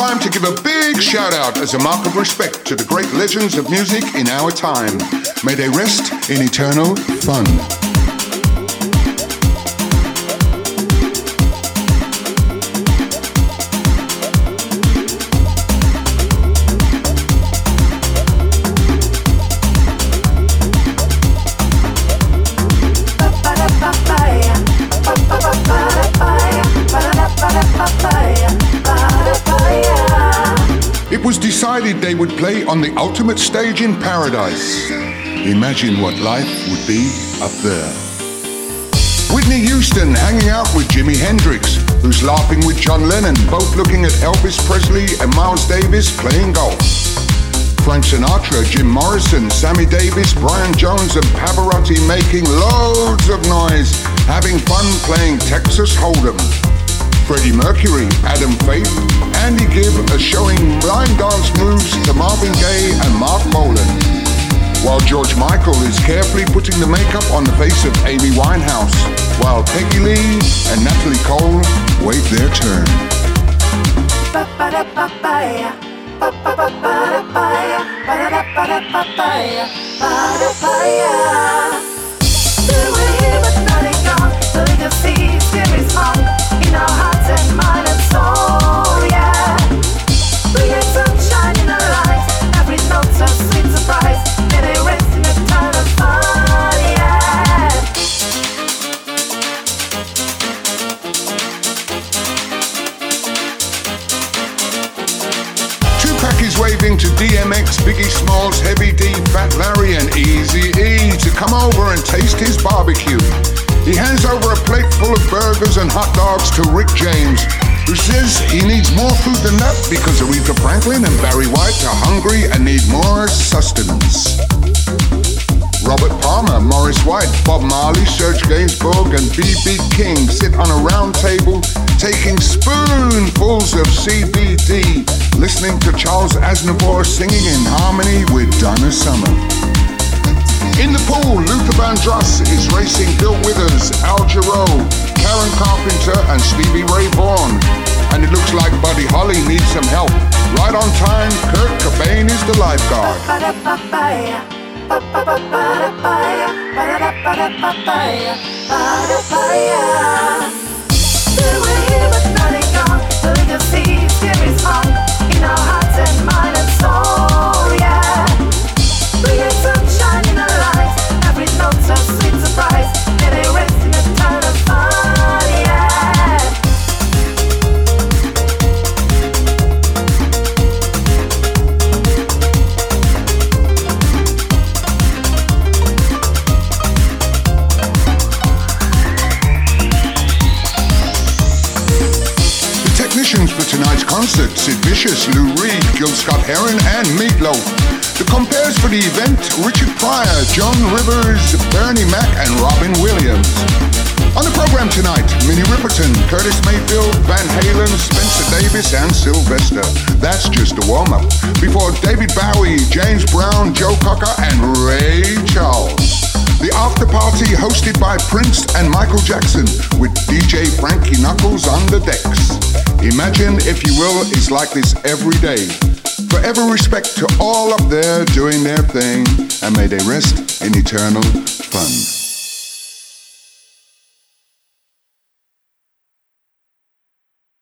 time to give a big shout out as a mark of respect to the great legends of music in our time. May they rest in eternal fun. Was decided they would play on the ultimate stage in paradise. Imagine what life would be up there. Whitney Houston hanging out with Jimi Hendrix, who's laughing with John Lennon, both looking at Elvis Presley and Miles Davis playing golf. Frank Sinatra, Jim Morrison, Sammy Davis, Brian Jones, and Pavarotti making loads of noise, having fun playing Texas Hold'em. Freddie Mercury, Adam Faith, Andy Gibb are showing blind Marvin Gaye and Marc Bolan. While George Michael is carefully putting the makeup on the face of Amy Winehouse, while Peggy Lee and Natalie Cole wait their turn. in DMX, Biggie Smalls, Heavy D, Fat Larry, and Easy E to come over and taste his barbecue. He hands over a plate full of burgers and hot dogs to Rick James, who says he needs more food than that because Aretha Franklin and Barry White are hungry and need more sustenance. Robert Palmer, Maurice White, Bob Marley, Serge Gainsbourg, and B.B. King sit on a round table taking spoonfuls of CBD, listening to Charles Aznavour singing in harmony with Donna Summer. In the pool, Luther Vandross is racing Bill Withers, Al Jarreau, Karen Carpenter, and Stevie Ray Vaughan. And it looks like Buddy Holly needs some help. Right on time, Kurt Cobain is the lifeguard. Still The for tonight's concert, Sid Vicious, Lou Reed, Gil Scott Heron, and Meatloaf. The compères for the event, Richard Pryor, Joan Rivers, Bernie Mac, and Robin Williams. On the program tonight, Minnie Riperton, Curtis Mayfield, Van Halen, Spencer Davis, and Sylvester. That's just a warm-up. Before David Bowie, James Brown, Joe Cocker, and Ray Charles. The after party hosted by Prince and Michael Jackson with DJ Frankie Knuckles on the decks. Imagine, if you will, it's like this every day. Forever respect to all up there doing their thing, and may they rest in eternal fun.